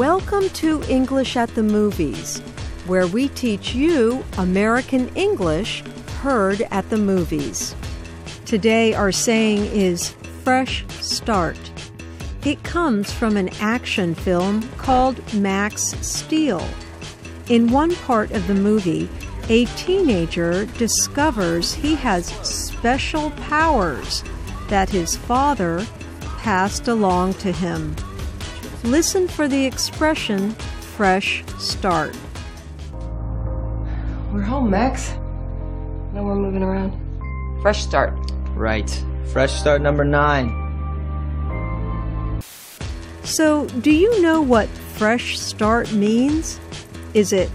Welcome to English at the Movies, where we teach you American English heard at the movies. Today, our saying is fresh start. It comes from an action film called Max Steel. In one part of the movie, a teenager discovers he has special powers that his father passed along to him. Listen for the expression fresh start. We're home, Max. No more moving around. Fresh start. Right. Fresh start number nine. So, do you know what fresh start means? Is it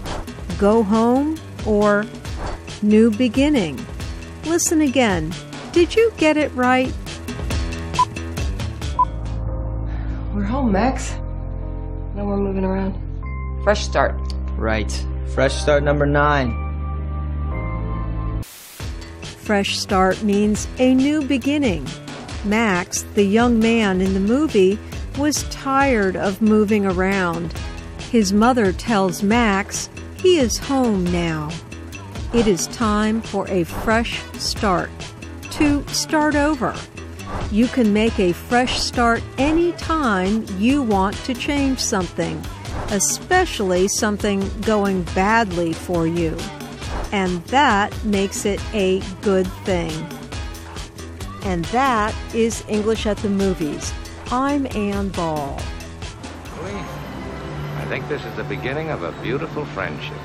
go home or new beginning? Listen again. Did you get it right? We're home, Max. No more moving around. Fresh start. Right. Fresh start number nine. Fresh start means a new beginning. Max, the young man in the movie, was tired of moving around. His mother tells Max he is home now. It is time for a fresh start. To start over. You can make a fresh start anytime you want to change something, especially something going badly for you. And that makes it a good thing. And that is English at the Movies. I'm Ann Ball. I think this is the beginning of a beautiful friendship.